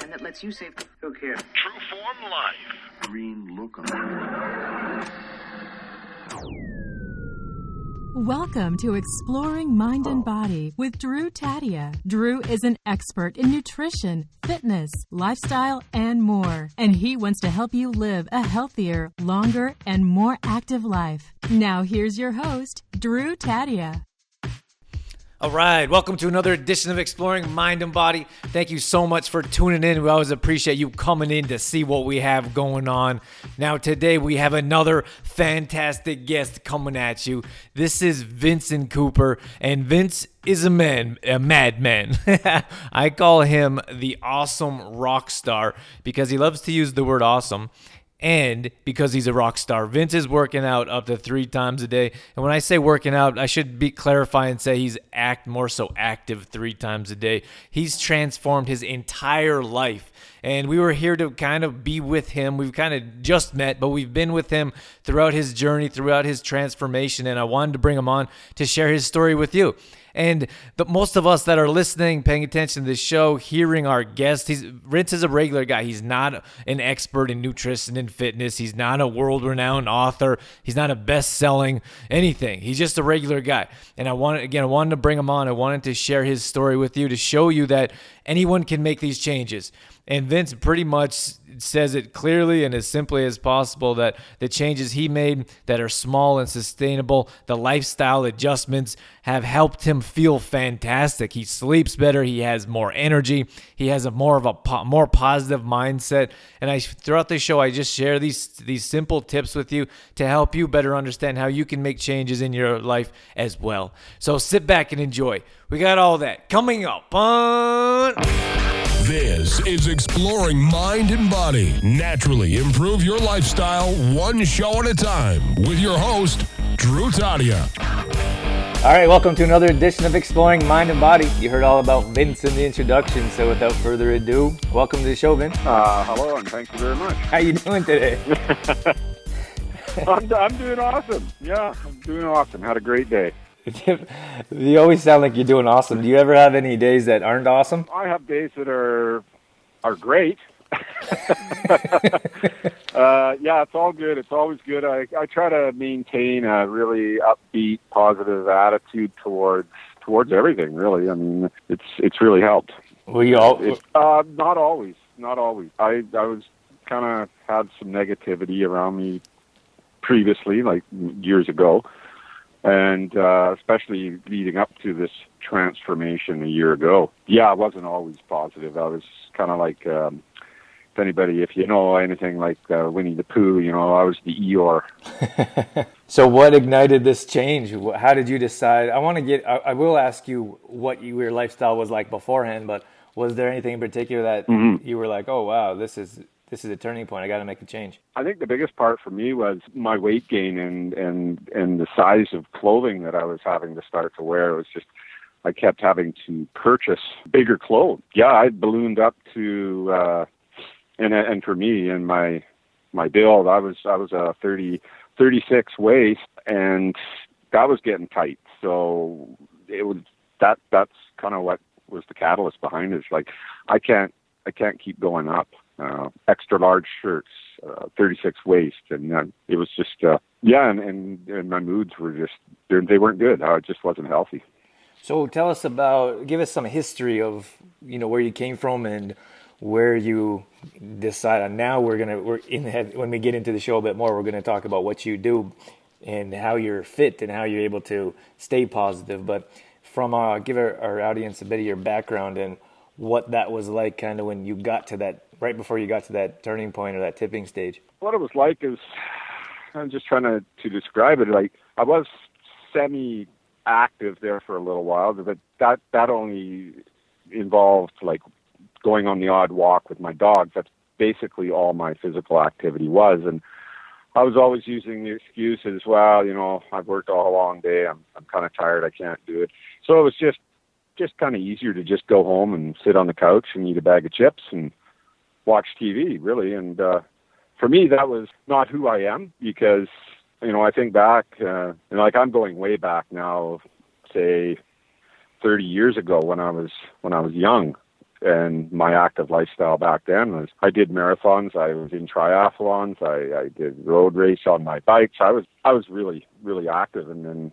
and that lets you save. Who cares? True Form Life. Green look on Welcome to Exploring Mind and oh. Body with Drew Tadia. Drew is an expert in nutrition, fitness, lifestyle, and more, and he wants to help you live a healthier, longer, and more active life. Now, here's your host, Drew Tadia. All right, welcome to another edition of Exploring Mind and Body. Thank you so much for tuning in. We always appreciate you coming in to see what we have going on. Now, today we have another fantastic guest coming at you. This is Vincent Cooper, and Vince is a man, a madman. I call him the awesome rock star because he loves to use the word awesome and because he's a rock star. Vince is working out up to three times a day. And when I say working out, I should be clarify and say he's act more so active three times a day. He's transformed his entire life. And we were here to kind of be with him. We've kind of just met, but we've been with him throughout his journey, throughout his transformation. And I wanted to bring him on to share his story with you. And the, most of us that are listening, paying attention to this show, hearing our guest, he's Vince is a regular guy. He's not an expert in nutrition and fitness. He's not a world-renowned author. He's not a best-selling anything. He's just a regular guy. And I wanted again, I wanted to bring him on. I wanted to share his story with you to show you that anyone can make these changes. And Vince pretty much says it clearly and as simply as possible that the changes he made that are small and sustainable, the lifestyle adjustments have helped him feel fantastic. He sleeps better, he has more energy, he has a more of a po- more positive mindset. And I throughout the show I just share these these simple tips with you to help you better understand how you can make changes in your life as well. So sit back and enjoy. We got all that coming up on This is Exploring Mind and Body. Naturally improve your lifestyle one show at a time with your host, Drew Tadia. All right, welcome to another edition of Exploring Mind and Body. You heard all about Vince in the introduction, so without further ado, welcome to the show, Vince. Uh, hello, and thank you very much. How you doing today? I'm, I'm doing awesome. Yeah, I'm doing awesome. Had a great day. you always sound like you're doing awesome. Do you ever have any days that aren't awesome? I have days that are are great. uh, yeah, it's all good. It's always good. I, I try to maintain a really upbeat, positive attitude towards towards everything. Really, I mean, it's it's really helped. Well, you all It's, uh, not always, not always. I I was kind of had some negativity around me previously, like years ago, and uh, especially leading up to this transformation a year ago. Yeah, I wasn't always positive. I was kind of like. Um, if anybody, if you know anything like uh, Winnie the Pooh, you know, I was the Eeyore. So, what ignited this change? How did you decide? I want to get. I, I will ask you what you, your lifestyle was like beforehand, but was there anything in particular that you were like, "Oh, wow, this is this is a turning point. I got to make a change." I think the biggest part for me was my weight gain and and and the size of clothing that I was having to start to wear. It was just I kept having to purchase bigger clothes. Yeah, I ballooned up to uh and and for me and my my build, I was I was a 30 36 waist and that was getting tight. So it was that that's kind of what was the catalyst behind it. It's like I can't I can't keep going up. Uh, extra large shirts, uh, 36 waist, and uh, it was just uh, yeah, and, and and my moods were just they're- weren't good. I just wasn't healthy. So, tell us about. Give us some history of you know where you came from and where you decide. And now we're gonna we're in when we get into the show a bit more. We're gonna talk about what you do and how you're fit and how you're able to stay positive. But from uh, give our, our audience a bit of your background and what that was like, kind of when you got to that right before you got to that turning point or that tipping stage. what it was like is I'm just trying to to describe it. Like I was semi active there for a little while, but that that only involved like going on the odd walk with my dog. That's basically all my physical activity was, and I was always using the excuses, well, you know, I've worked all a long day. I'm I'm kind of tired. I can't do it. So it was just just kind of easier to just go home and sit on the couch and eat a bag of chips and watch TV, really. And uh, for me, that was not who I am because you know I think back, uh, and like I'm going way back now, say 30 years ago when I was when I was young, and my active lifestyle back then was I did marathons, I was in triathlons, I, I did road race on my bikes. I was I was really really active, and then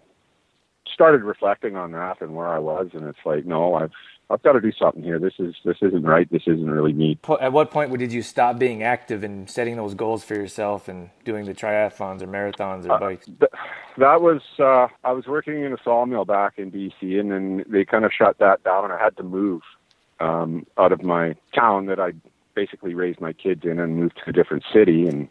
started reflecting on that and where I was, and it's like, no, I've I've got to do something here. This is this isn't right. This isn't really me. At what point did you stop being active and setting those goals for yourself and doing the triathlons or marathons or bikes? Uh, th- that was uh, I was working in a sawmill back in BC, and then they kind of shut that down, and I had to move um, out of my town that I basically raised my kids in, and moved to a different city, and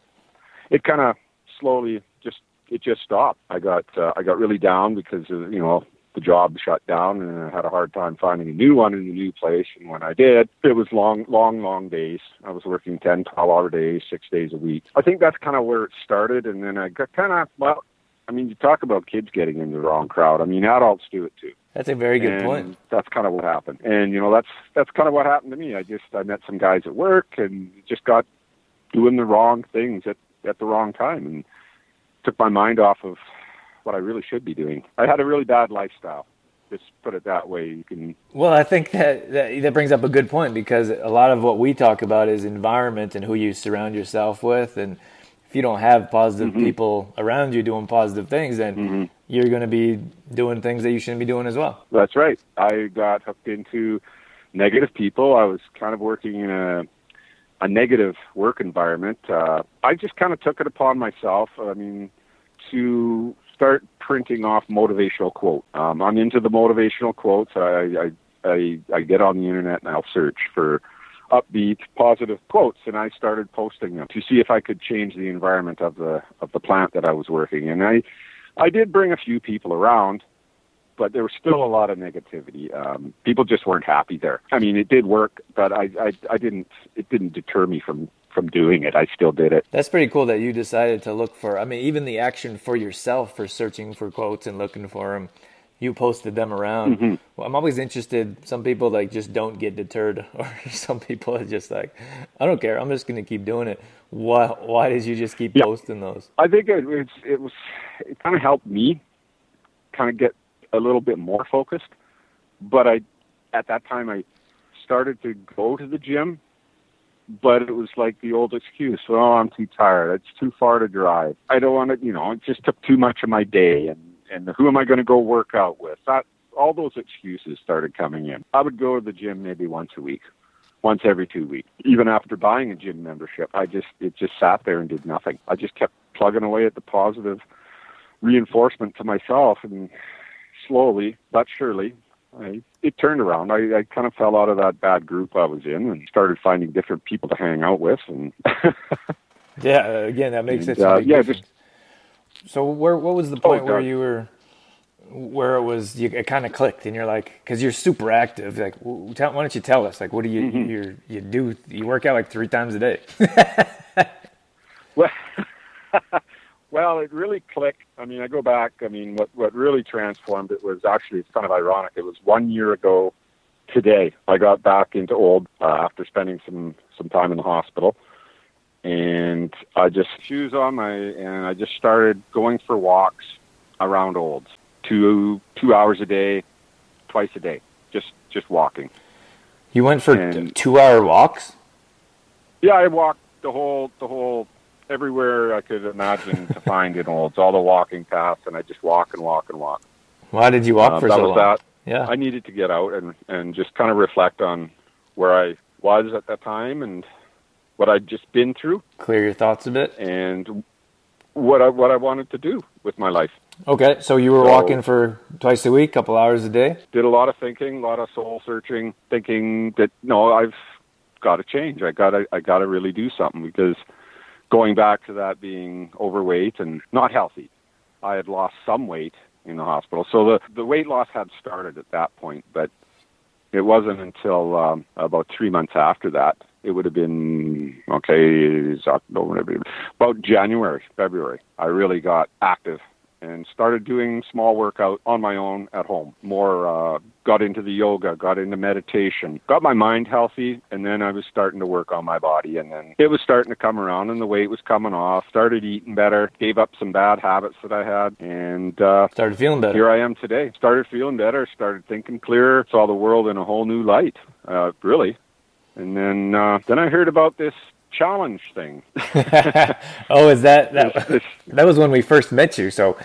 it kind of slowly just it just stopped. I got uh, I got really down because of, you know the job shut down and I had a hard time finding a new one in a new place. And when I did, it was long, long, long days. I was working 10, 12 hour days, six days a week. I think that's kind of where it started. And then I got kind of, well, I mean, you talk about kids getting in the wrong crowd. I mean, adults do it too. That's a very good and point. That's kind of what happened. And, you know, that's, that's kind of what happened to me. I just, I met some guys at work and just got doing the wrong things at, at the wrong time and took my mind off of what I really should be doing. I had a really bad lifestyle. Just put it that way. You can. Well, I think that, that that brings up a good point because a lot of what we talk about is environment and who you surround yourself with, and if you don't have positive mm-hmm. people around you doing positive things, then mm-hmm. you're going to be doing things that you shouldn't be doing as well. That's right. I got hooked into negative people. I was kind of working in a a negative work environment. Uh, I just kind of took it upon myself. I mean, to start printing off motivational quote. Um, I'm into the motivational quotes. I, I, I, I get on the internet and I'll search for upbeat, positive quotes, and I started posting them to see if I could change the environment of the of the plant that I was working. And I, I did bring a few people around, but there was still a lot of negativity. Um, people just weren't happy there. I mean, it did work, but I, I, I didn't. It didn't deter me from from doing it. I still did it. That's pretty cool that you decided to look for. I mean, even the action for yourself for searching for quotes and looking for them. You posted them around. Mm-hmm. Well, I'm always interested. Some people like just don't get deterred, or some people are just like, I don't care. I'm just going to keep doing it. Why? Why did you just keep yeah. posting those? I think it, it, it was. It kind of helped me, kind of get a little bit more focused. But I, at that time, I started to go to the gym but it was like the old excuse. Oh, I'm too tired. It's too far to drive. I don't want to, you know, it just took too much of my day. And, and who am I going to go work out with? That, all those excuses started coming in. I would go to the gym maybe once a week, once every two weeks. Even after buying a gym membership, I just, it just sat there and did nothing. I just kept plugging away at the positive reinforcement to myself and slowly but surely I, it turned around. I, I kind of fell out of that bad group I was in and started finding different people to hang out with. And yeah, again, that makes and, it. Uh, yeah, just, so where what was the oh, point oh, where you were, where it was you it kind of clicked and you're like, because you're super active. Like, why don't you tell us? Like, what do you mm-hmm. you you do? You work out like three times a day. well. Well, it really clicked. I mean, I go back. I mean, what what really transformed it was actually it's kind of ironic. It was one year ago today. I got back into old uh, after spending some some time in the hospital, and I just shoes on my and I just started going for walks around Olds, two two hours a day, twice a day, just just walking. You went for and, two hour walks. Yeah, I walked the whole the whole everywhere I could imagine to find in Olds, all the walking paths, and I just walk and walk and walk. Why did you walk um, for that so was long? That. Yeah, I needed to get out and and just kind of reflect on where I was at that time and what I'd just been through. Clear your thoughts a bit. And what I what I wanted to do with my life. Okay, so you were so, walking for twice a week, couple hours a day. Did a lot of thinking, a lot of soul searching, thinking that no, I've got to change. I got to I got to really do something because going back to that being overweight and not healthy. I had lost some weight in the hospital. So the, the weight loss had started at that point, but it wasn't until um, about three months after that. It would have been, okay, about January, February. I really got active and started doing small workout on my own at home. More uh, got into the yoga, got into meditation, got my mind healthy, and then I was starting to work on my body. And then it was starting to come around, and the weight was coming off. Started eating better, gave up some bad habits that I had, and uh, started feeling better. Here I am today. Started feeling better. Started thinking clearer. Saw the world in a whole new light. Uh, really, And then uh, then I heard about this challenge thing. oh, is that that? that was when we first met you. So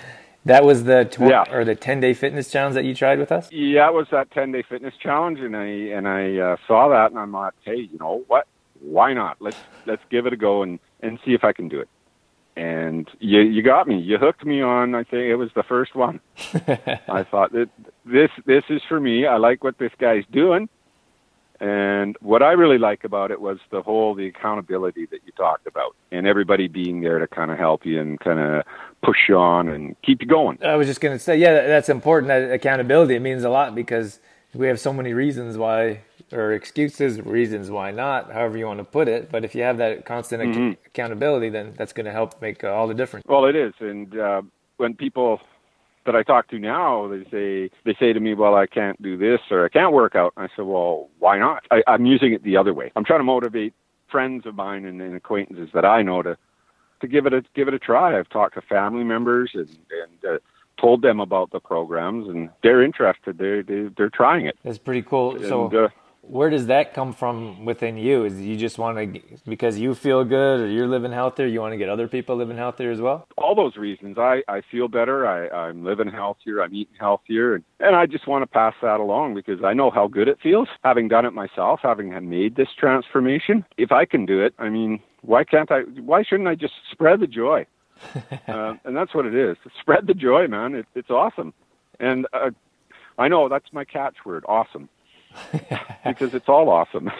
that was the tw- Yeah. or the ten day fitness challenge that you tried with us. Yeah, it was that ten day fitness challenge, and I and I uh, saw that, and I'm like, hey, you know what? Why not? Let's let's give it a go and and see if I can do it. And you you got me. You hooked me on. I think it was the first one. I thought that this this is for me. I like what this guy's doing. And what I really like about it was the whole the accountability that you talked about, and everybody being there to kind of help you and kind of push you on and keep you going. I was just gonna say, yeah, that's important. That accountability it means a lot because we have so many reasons why, or excuses, reasons why not, however you want to put it. But if you have that constant ac- Mhm. accountability, then that's going to help make uh, all the difference. Well, it is, and uh, when people that I talk to now, they say they say to me, "Well, I can't do this or I can't work out." And I said, "Well, why not?" I, I'm using it the other way. I'm trying to motivate friends of mine and, and acquaintances that I know to to give it a give it a try. I've talked to family members and and uh, told them about the programs, and they're interested. They they they're trying it. That's pretty cool. So, uh, where does that come from within you? Is you just want to because you feel good or you're living healthier, you want to get other people living healthier as well? all those reasons. I, I feel better. I, I'm living healthier. I'm eating healthier. And, and I just want to pass that along because I know how good it feels having done it myself, having made this transformation. If I can do it, I mean, why can't I? Why shouldn't I just spread the joy? uh, and that's what it is. Spread the joy, man. It, it's awesome. And uh, I know that's my catchword, awesome. because it's all awesome.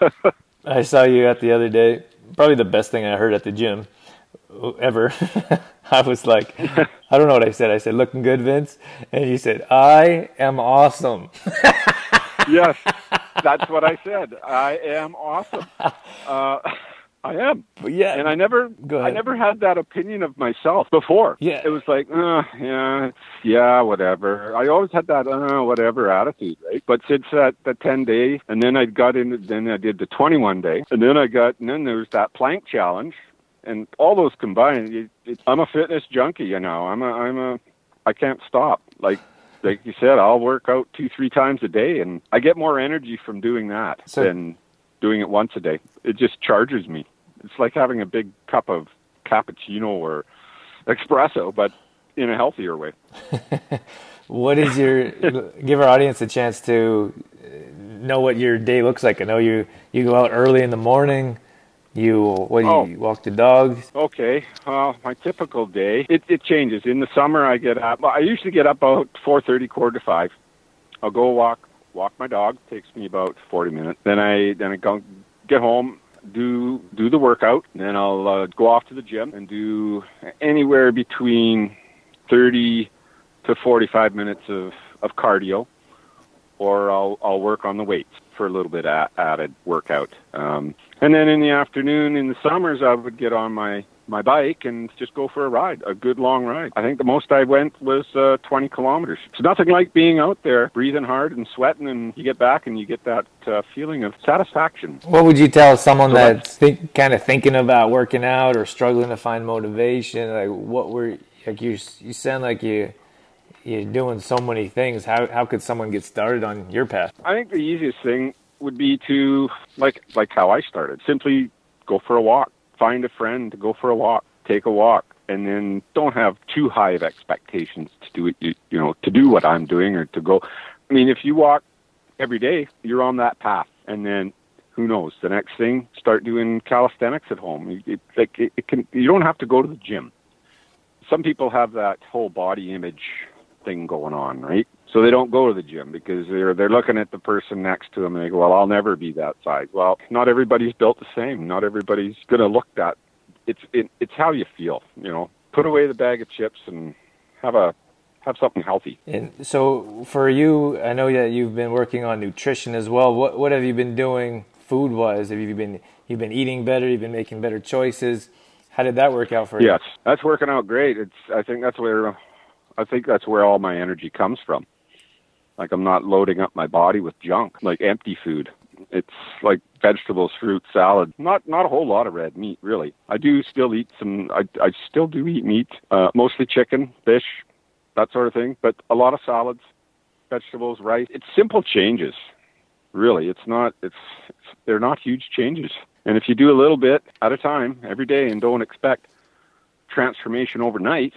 I saw you at the other day. Probably the best thing I heard at the gym ever. I was like, I don't know what I said. I said, "Looking good, Vince," and you said, "I am awesome." yes, that's what I said. I am awesome. Uh, I am. Yeah, and I never, Go I never had that opinion of myself before. Yeah. it was like, uh, yeah, yeah, whatever. I always had that, uh, whatever attitude, right? But since that the ten day, and then I got into, then I did the twenty one day, and then I got, and then there was that plank challenge, and all those combined, it, it, I'm a fitness junkie, you know. I'm a, I'm a, I can't stop. Like, like you said, I'll work out two, three times a day, and I get more energy from doing that So- than doing it once a day. It just charges me. It's like having a big cup of cappuccino or espresso, but in a healthier way. what is your? give our audience a chance to know what your day looks like. I know you you go out early in the morning. You what do you, Oh. you walk the dogs? Okay, well, my typical day it, it changes. In the summer, I get up. I usually get up about four thirty, quarter to five. I'll go walk walk my dog. Takes me about forty minutes. Then I then I go get home, do do the workout. Then I'll uh, go off to the gym and do anywhere between thirty to forty five minutes of of cardio, or I'll I'll work on the weights for a little bit a- added workout. Um, and then in the afternoon, in the summers, I would get on my my bike and just go for a ride, a good long ride. I think the most I went was uh, 20 kilometers. It's nothing like being out there, breathing hard and sweating, and you get back and you get that uh, feeling of satisfaction. What would you tell someone So that's think, kind of thinking about working out or struggling to find motivation? Like, what were like you? You sound like you you're doing so many things. How how could someone get started on your path? I think the easiest thing would be to like like how I started. Simply go for a walk. Find a friend to go for a walk. Take a walk, and then don't have too high of expectations to do it. You, you know, to do what I'm doing or to go. I mean, if you walk every day, you're on that path, and then who knows? The next thing, start doing calisthenics at home. It, it, like it, it can. You don't have to go to the gym. Some people have that whole body image thing going on, right? So they don't go to the gym because they're they're looking at the person next to them and they go, "Well, I'll never be that size." Well, not everybody's built the same. Not everybody's going to look that. It's it, it's how you feel, you know. Put away the bag of chips and have a have something healthy. And so for you, I know that you've been working on nutrition as well. What what have you been doing food wise? Have you been you've been eating better? You've been making better choices. How did that work out for you? Yes, that's working out great. It's I think that's where I think that's where all my energy comes from. Like I'm not loading up my body with junk, like empty food. It's like vegetables, fruit, salad. Not not a whole lot of red meat, really. I do still eat some. I I still do eat meat, uh, mostly chicken, fish, that sort of thing. But a lot of salads, vegetables, rice. It's simple changes. Really, it's not. It's, it's they're not huge changes. And if you do a little bit at a time every day and don't expect transformation overnight,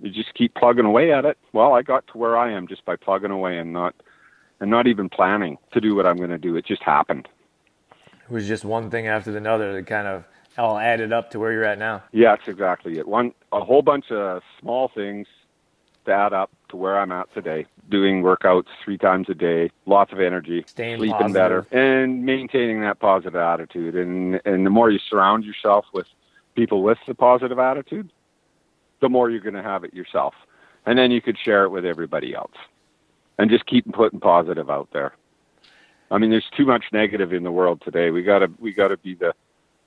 you just keep plugging away at it. Well, I got to where I am just by plugging away and not and not even planning to do what I'm going to do. It just happened. It was just one thing after another that kind of all added up to where you're at now. Yeah, that's exactly it. One a whole bunch of small things to add up to where I'm at today. Doing workouts three times a day, lots of energy, Staying sleeping positive. better, and maintaining that positive attitude. And and the more you surround yourself with people with the positive attitude, the more you're going to have it yourself. And then you could share it with everybody else. And just keep putting positive out there. I mean, there's too much negative in the world today. We gotta we gotta be the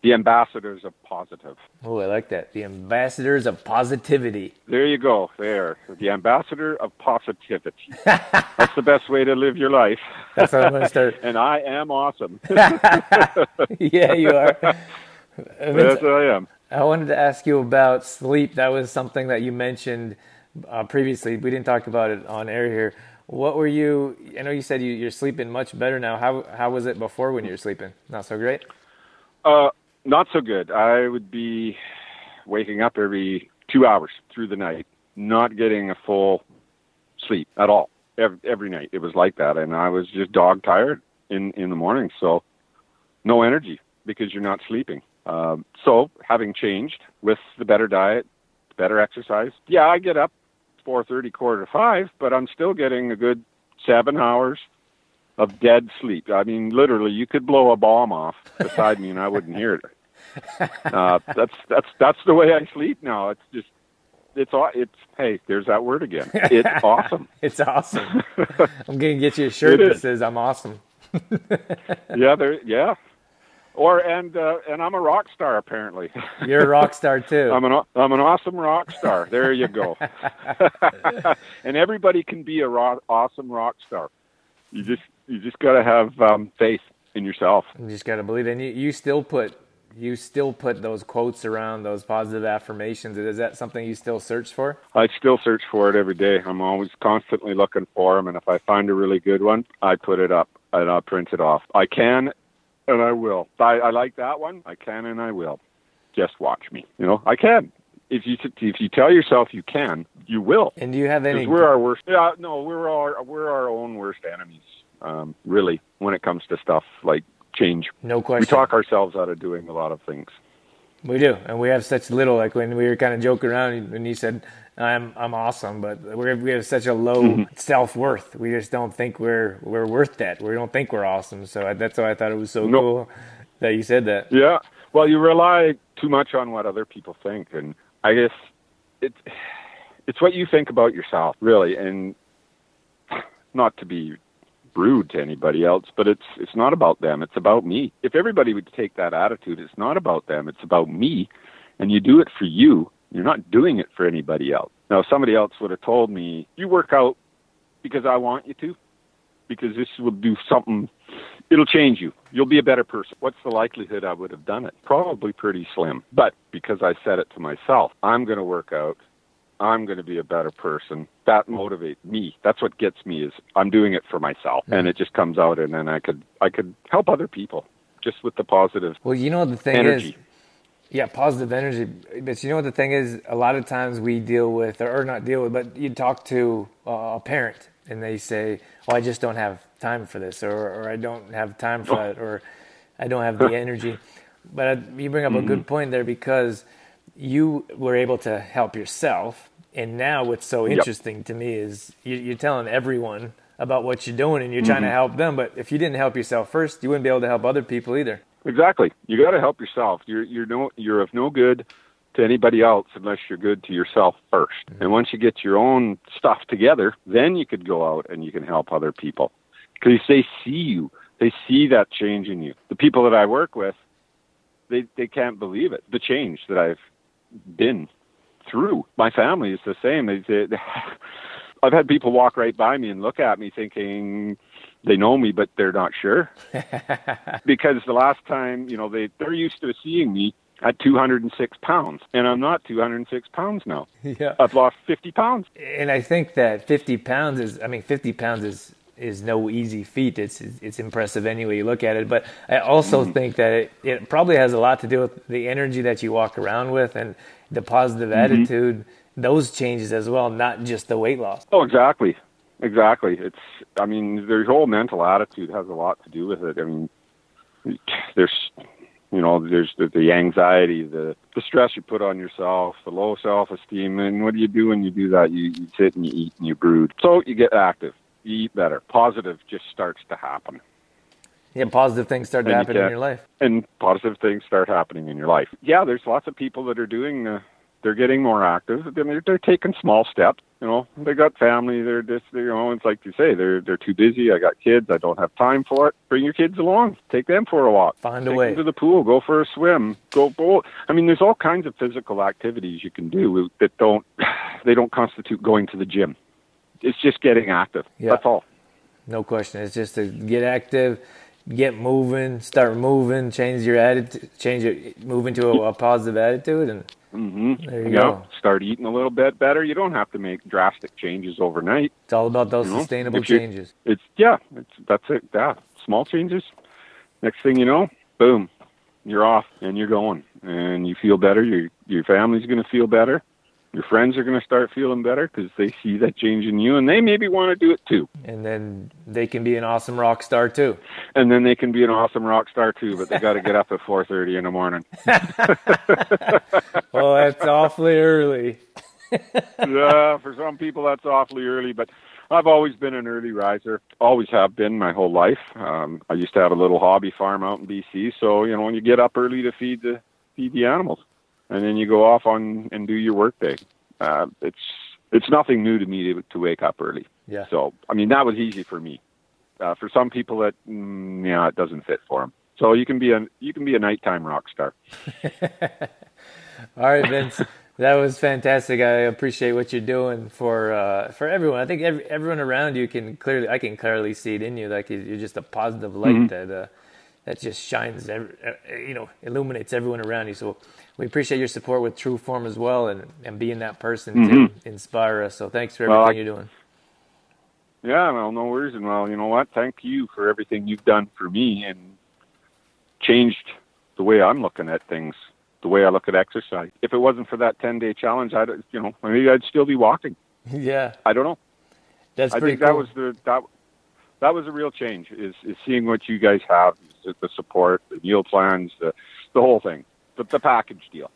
the ambassadors of positive. Oh, I like that. The ambassadors of positivity. There you go. There, the ambassador of positivity. That's the best way to live your life. That's how I'm going to start. and I am awesome. yeah, you are. Yes, I am. I wanted to ask you about sleep. That was something that you mentioned uh, previously. We didn't talk about it on air here. What were you? I know you said you, you're sleeping much better now. How how was it before when you were sleeping? Not so great. Uh, not so good. I would be waking up every two hours through the night, not getting a full sleep at all. Every, every night it was like that, and I was just dog tired in in the morning. So no energy because you're not sleeping. Um, so having changed with the better diet, better exercise, yeah, I get up four thirty, quarter to five, but I'm still getting a good seven hours of dead sleep. I mean, literally, you could blow a bomb off beside me and I wouldn't hear it. Uh, that's that's that's the way I sleep now. It's just it's it's hey, there's that word again. It's awesome. It's awesome. I'm gonna get you a shirt It that is. says "I'm awesome." Yeah, there. Yeah. Or and uh, and I'm a rock star apparently. You're a rock star too. I'm an I'm an awesome rock star. There you go. and everybody can be a ro- awesome rock star. You just you just got to have um, faith in yourself. You just gotta believe it. And you, you still put you still put those quotes around those positive affirmations. Is that something you still search for? I still search for it every day. I'm always constantly looking for them, and if I find a really good one, I put it up and I print it off. I can, and I will. I, I like that one. I can and I will. Just watch me. You know, I can. If you if you tell yourself you can, you will. And do you have any? We're our worst. Yeah, no, we're our we're our own worst enemies. Um, really, when it comes to stuff like change, no question. we talk ourselves out of doing a lot of things. We do, and we have such little. Like when we were kind of joking around, when you said, "I'm I'm awesome," but we're, we have such a low Mm-hmm. self worth. We just don't think we're we're worth that. We don't think we're awesome. So I, that's why I thought it was so cool that you said that. Yeah. Well, you rely too much on what other people think, and I guess it's it's what you think about yourself, really, and not to be rude to anybody else, but it's it's not about them. It's about me. If everybody would take that attitude, it's not about them. It's about me, and you do it for you. You're not doing it for anybody else. Now, if somebody else would have told me, "You work out because I want you to," because this will do something it'll change you. You'll be a better person. What's the likelihood I would have done it? Probably pretty slim. But because I said it to myself, I'm going to work out. I'm going to be a better person. That motivates me. That's what gets me is I'm doing it for myself and it just comes out and then I could I could help other people just with the positive Well, you know the thing energy. is. Yeah, positive energy. But you know what the thing is? A lot of times we deal with, or not deal with, but you talk to uh, a parent and they say, "Oh, I just don't have time for this," or, or "I don't have time for that," or "I don't have the energy." But you bring up a good point there because you were able to help yourself, and now what's so interesting to me is you, you're telling everyone about what you're doing and you're trying to help them. But if you didn't help yourself first, you wouldn't be able to help other people either. Exactly. You got to help yourself. You're you're no you're of no good to anybody else unless you're good to yourself 1st mm-hmm. And once you get your own stuff together, then you could go out and you can help other people because they see you. They see that change in you. The people that I work with, they they can't believe it. The change that I've been through. My family is the same. They, they, I've had people walk right by me and look at me thinking they know me, but they're not sure because the last time, you know, they they're used to seeing me at 206 pounds, and I'm not 206 pounds now. Yeah. I've lost 50 pounds. and I think that 50 pounds is, I mean, 50 pounds is is no easy feat. It's it's impressive any way you look at it. But I also Mm-hmm. think that it, it probably has a lot to do with the energy that you walk around with and the positive Mm-hmm. attitude. Those changes as well, not just the weight loss. Oh, exactly, exactly. It's, I mean, their whole mental attitude has a lot to do with it. I mean, there's, you know, there's the, the anxiety, the the stress you put on yourself, the low self esteem, and what do you do when you do that? You, you sit and you eat and you brood. So you get active, you eat better. Positive just starts to happen, Yeah, positive things start to And you in your life. and positive things start happening in your life. Yeah, there's lots of people that are doing. Uh, they're getting more active. They're, they're taking small steps. You know, they got family. They're just, you know, it's like you say, they're they're too busy. I got kids. I don't have time for it. Bring your kids along. Take them for a walk. Find a Take way. them to the pool. Go for a swim. Go bowl. I mean, there's all kinds of physical activities you can do that don't they don't constitute going to the gym. It's just getting active. Yeah. That's all. No question. It's just to get active, get moving, start moving, change your attitude, change your move into a, a positive attitude, and Mm-hmm. There you yeah. go. Start eating a little bit better. You don't have to make drastic changes overnight. it's all about those You sustainable you- changes. It's yeah, it's that's it. Yeah, small changes. Next thing you know, boom, you're off and you're going, and you feel better. Your your family's going to feel better. Your friends are going to start feeling better because they see that change in you, and they maybe want to do it too. And then they can be an awesome rock star too. And then they can be an awesome rock star too, but they got to get up at four thirty in the morning. Well, that's awfully early. yeah, for some people that's awfully early, but I've always been an early riser. Always have been my whole life. Um, I used to have a little hobby farm out in BC, so you know when you get up early to feed the feed the animals, and then you go off on and do your work day. Uh, it's it's nothing new to me to, to wake up early. Yeah. So I mean that was easy for me. Uh, for some people, that mm, yeah, it doesn't fit for them. So you can be a you can be a nighttime rock star. All right, Vince. That was fantastic. I appreciate what you're doing for uh, for everyone. I think every, everyone around you can clearly, I can clearly see it in you. Like you're just a positive light that uh, that just shines, every, you know, illuminates everyone around you. So we appreciate your support with True Form as well, and and being that person to mm-hmm. inspire us. So thanks for everything Well, I- you're doing. Yeah, well, no worries. And well, you know what? Thank you for everything you've done for me and changed the way I'm looking at things, the way I look at exercise. If it wasn't for that 10 day challenge, I'd, you know, maybe I'd still be walking. yeah, I don't know. that's I think cool. that was the, that, that was a real change is, is seeing what you guys have, the, the support, the meal plans, the, the whole thing, the, the package deal.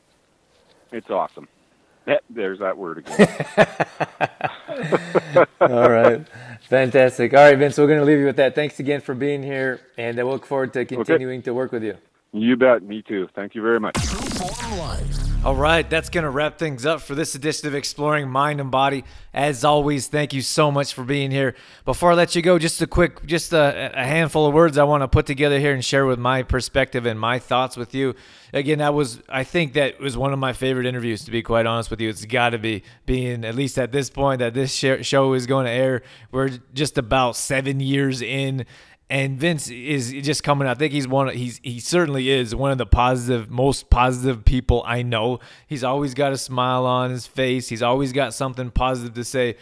It's awesome. There's that word again. All right. Fantastic. All right, Vince, we're going to leave you with that. Thanks again for being here, and I look forward to continuing to work with you. you bet. Me too. Thank you very much. All right, that's going to wrap things up for this edition of Exploring Mind and Body. As always, thank you so much for being here. Before I let you go, just a quick, just a, a handful of words I want to put together here and share with my perspective and my thoughts with you. Again, that was, I think that was one of my favorite interviews, to be quite honest with you. It's got to be, being at least at this point that this show is going to air. We're just about seven years in and Vince is just coming. I think he's one. He's he certainly is one of the positive, most positive people I know. He's always got a smile on his face. He's always got something positive to say.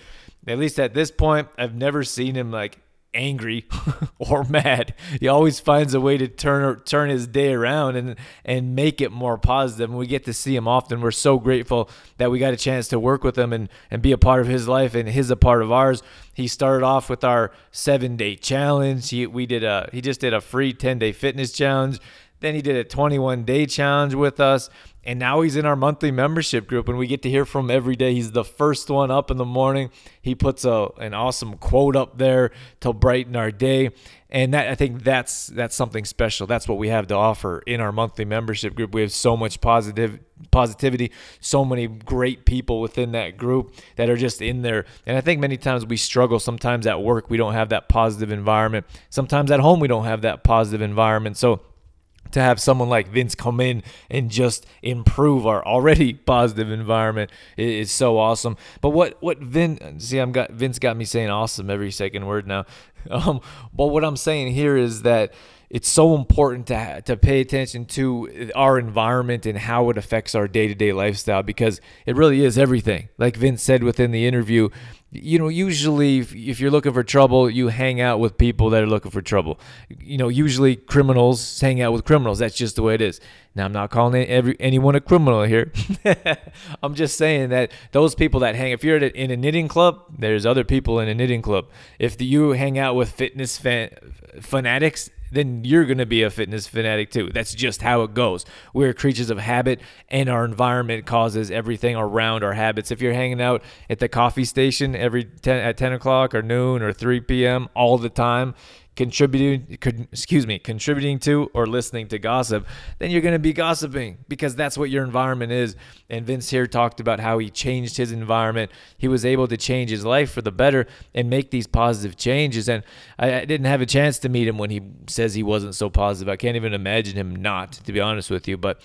At least at this point, I've never seen him like angry or mad. He always finds a way to turn turn his day around and and make it more positive. And we get to see him often. We're so grateful that we got a chance to work with him and and be a part of his life and his a part of ours. He started off with our seven day challenge. He we did a he just did a free ten day fitness challenge. Then he did a 21 day challenge with us. And now he's in our monthly membership group, and we get to hear from him every day. He's the first one up in the morning. He puts a an awesome quote up there to brighten our day, and that I think that's that's something special. That's what we have to offer in our monthly membership group. We have so much positive positivity, so many great people within that group that are just in there. And I think many times we struggle. Sometimes at work we don't have that positive environment. Sometimes at home we don't have that positive environment. So to have someone like Vince come in and just improve our already positive environment is, so awesome. But what what Vin see I'm got Vince got me saying awesome every second word now. Um, but what I'm saying here is that it's so important to to pay attention to our environment and how it affects our day-to-day lifestyle because it really is everything. Like Vince said within the interview, you know, usually if, you're looking for trouble, you hang out with people that are looking for trouble. You know, usually criminals hang out with criminals. That's just the way it is. Now, I'm not calling every anyone a criminal here. I'm just saying that those people that hang, if you're in a knitting club, there's other people in a knitting club. If you hang out with fitness fan, fanatics, then you're going to be a fitness fanatic too. That's just how it goes. We're creatures of habit, and our environment causes everything around our habits. If you're hanging out at the coffee station every 10 at 10 o'clock or noon or 3 p.m. all the time, contributing excuse me contributing to or listening to gossip then you're going to be gossiping because that's what your environment is. And Vince here talked about how he changed his environment. He was able to change his life for the better and make these positive changes. And I, I didn't have a chance to meet him when he says he wasn't so positive. I can't even imagine him not to be honest with you. But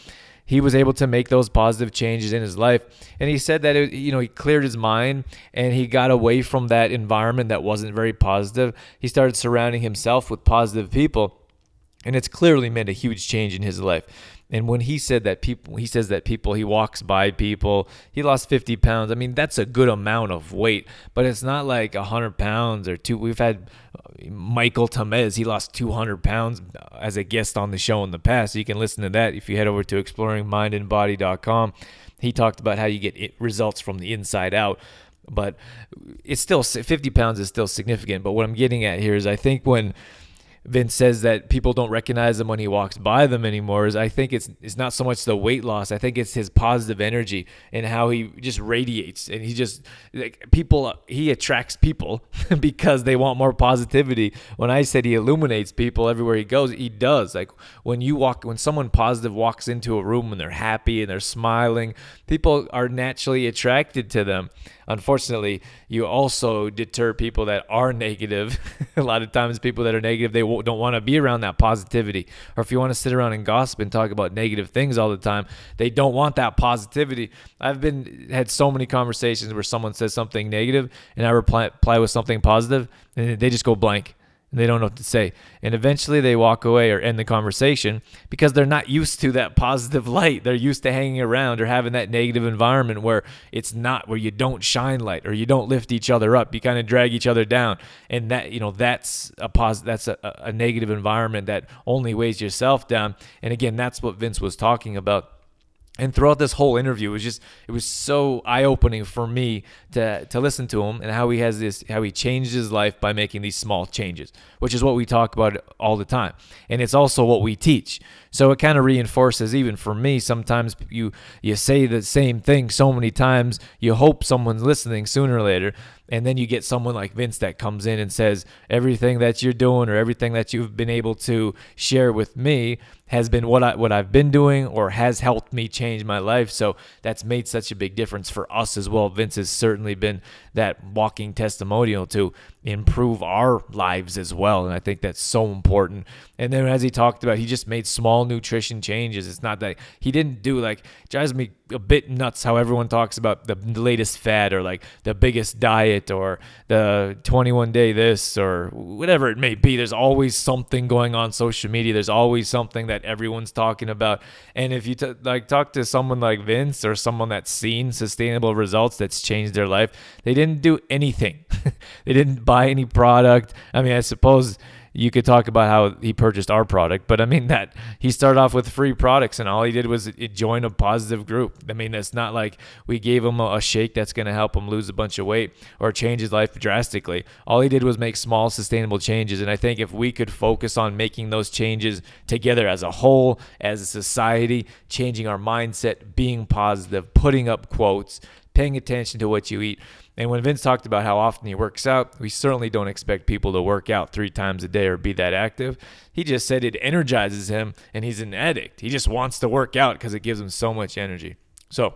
he was able to make those positive changes in his life. And he said that it, you know he cleared his mind and he got away from that environment that wasn't very positive. He started surrounding himself with positive people, and it's clearly made a huge change in his life. And when he said that people, he says that people, he walks by people, he lost 50 pounds. I mean, that's a good amount of weight, but it's not like 100 pounds or two. We've had uh, Michael Tamez, he lost 200 pounds as a guest on the show in the past. You can listen to that if you head over to exploringmindandbody.com. He talked about how you get results from the inside out but it's still 50 pounds is still significant. But what I'm getting at here is I think when Vince says that people don't recognize him when he walks by them anymore is I think it's it's not so much the weight loss. I think it's his positive energy and how he just radiates and he just like people he attracts people because they want more positivity. When I said he illuminates people everywhere he goes, he does. Like when you walk when someone positive walks into a room and they're happy and they're smiling, people are naturally attracted to them unfortunately, you also deter people that are negative. a lot of times, people that are negative, they don't want to be around that positivity. Or if you want to sit around and gossip and talk about negative things all the time, they don't want that positivity. I've been had so many conversations where someone says something negative and I reply, reply with something positive, and they just go blank they don't know what to say. And eventually they walk away or end the conversation because they're not used to that positive light. They're used to hanging around or having that negative environment where it's not where you don't shine light or you don't lift each other up. You kind of drag each other down. And that, you know, that's a positive that's a, a negative environment that only weighs yourself down. And again, that's what Vince was talking about and throughout this whole interview it was just it was so eye-opening for me to to listen to him and how he has this how he changed his life by making these small changes which is what we talk about all the time. And it's also what we teach. So it kind of reinforces even for me sometimes you you say the same thing so many times you hope someone's listening sooner or later and then you get someone like Vince that comes in and says everything that you're doing or everything that you've been able to share with me has been what I what I've been doing or has helped me change my life. So that's made such a big difference for us as well. Vince has certainly been that walking testimonial to improve our lives as well. And I think that's so important. And then as he talked about, he just made small nutrition changes. It's not that he didn't do like drives me a bit nuts how everyone talks about the latest fad or like the biggest diet or the 21 day this or whatever it may be. There's always something going on social media. There's always something that everyone's talking about. And if you t- like talk to someone like Vince or someone that's seen sustainable results that's changed their life, they didn't do anything. they didn't buy any product. I mean, I suppose you could talk about how he purchased our product, but I mean that he started off with free products and all he did was join a positive group. I mean, it's not like we gave him a, shake that's going to help him lose a bunch of weight or change his life drastically. All he did was make small, sustainable changes. And I think if we could focus on making those changes together as a whole, as a society, changing our mindset, being positive, putting up quotes, paying attention to what you eat, and when Vince talked about how often he works out, we certainly don't expect people to work out three times a day or be that active. He just said it energizes him and he's an addict. He just wants to work out because it gives him so much energy. So,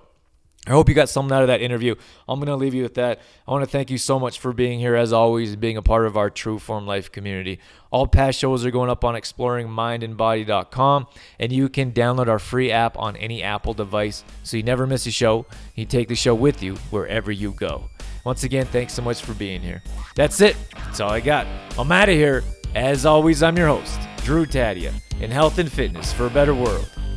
I hope you got something out of that interview. I'm going to leave you with that. I want to thank you so much for being here, as always, being a part of our True Form Life community. All past shows are going up on exploringmindandbody.com, and you can download our free app on any Apple device so you never miss a show. You take the show with you wherever you go. Once again, thanks so much for being here. That's it. That's all I got. I'm out of here. As always, I'm your host, Drew Tadia, in health and fitness for a better world.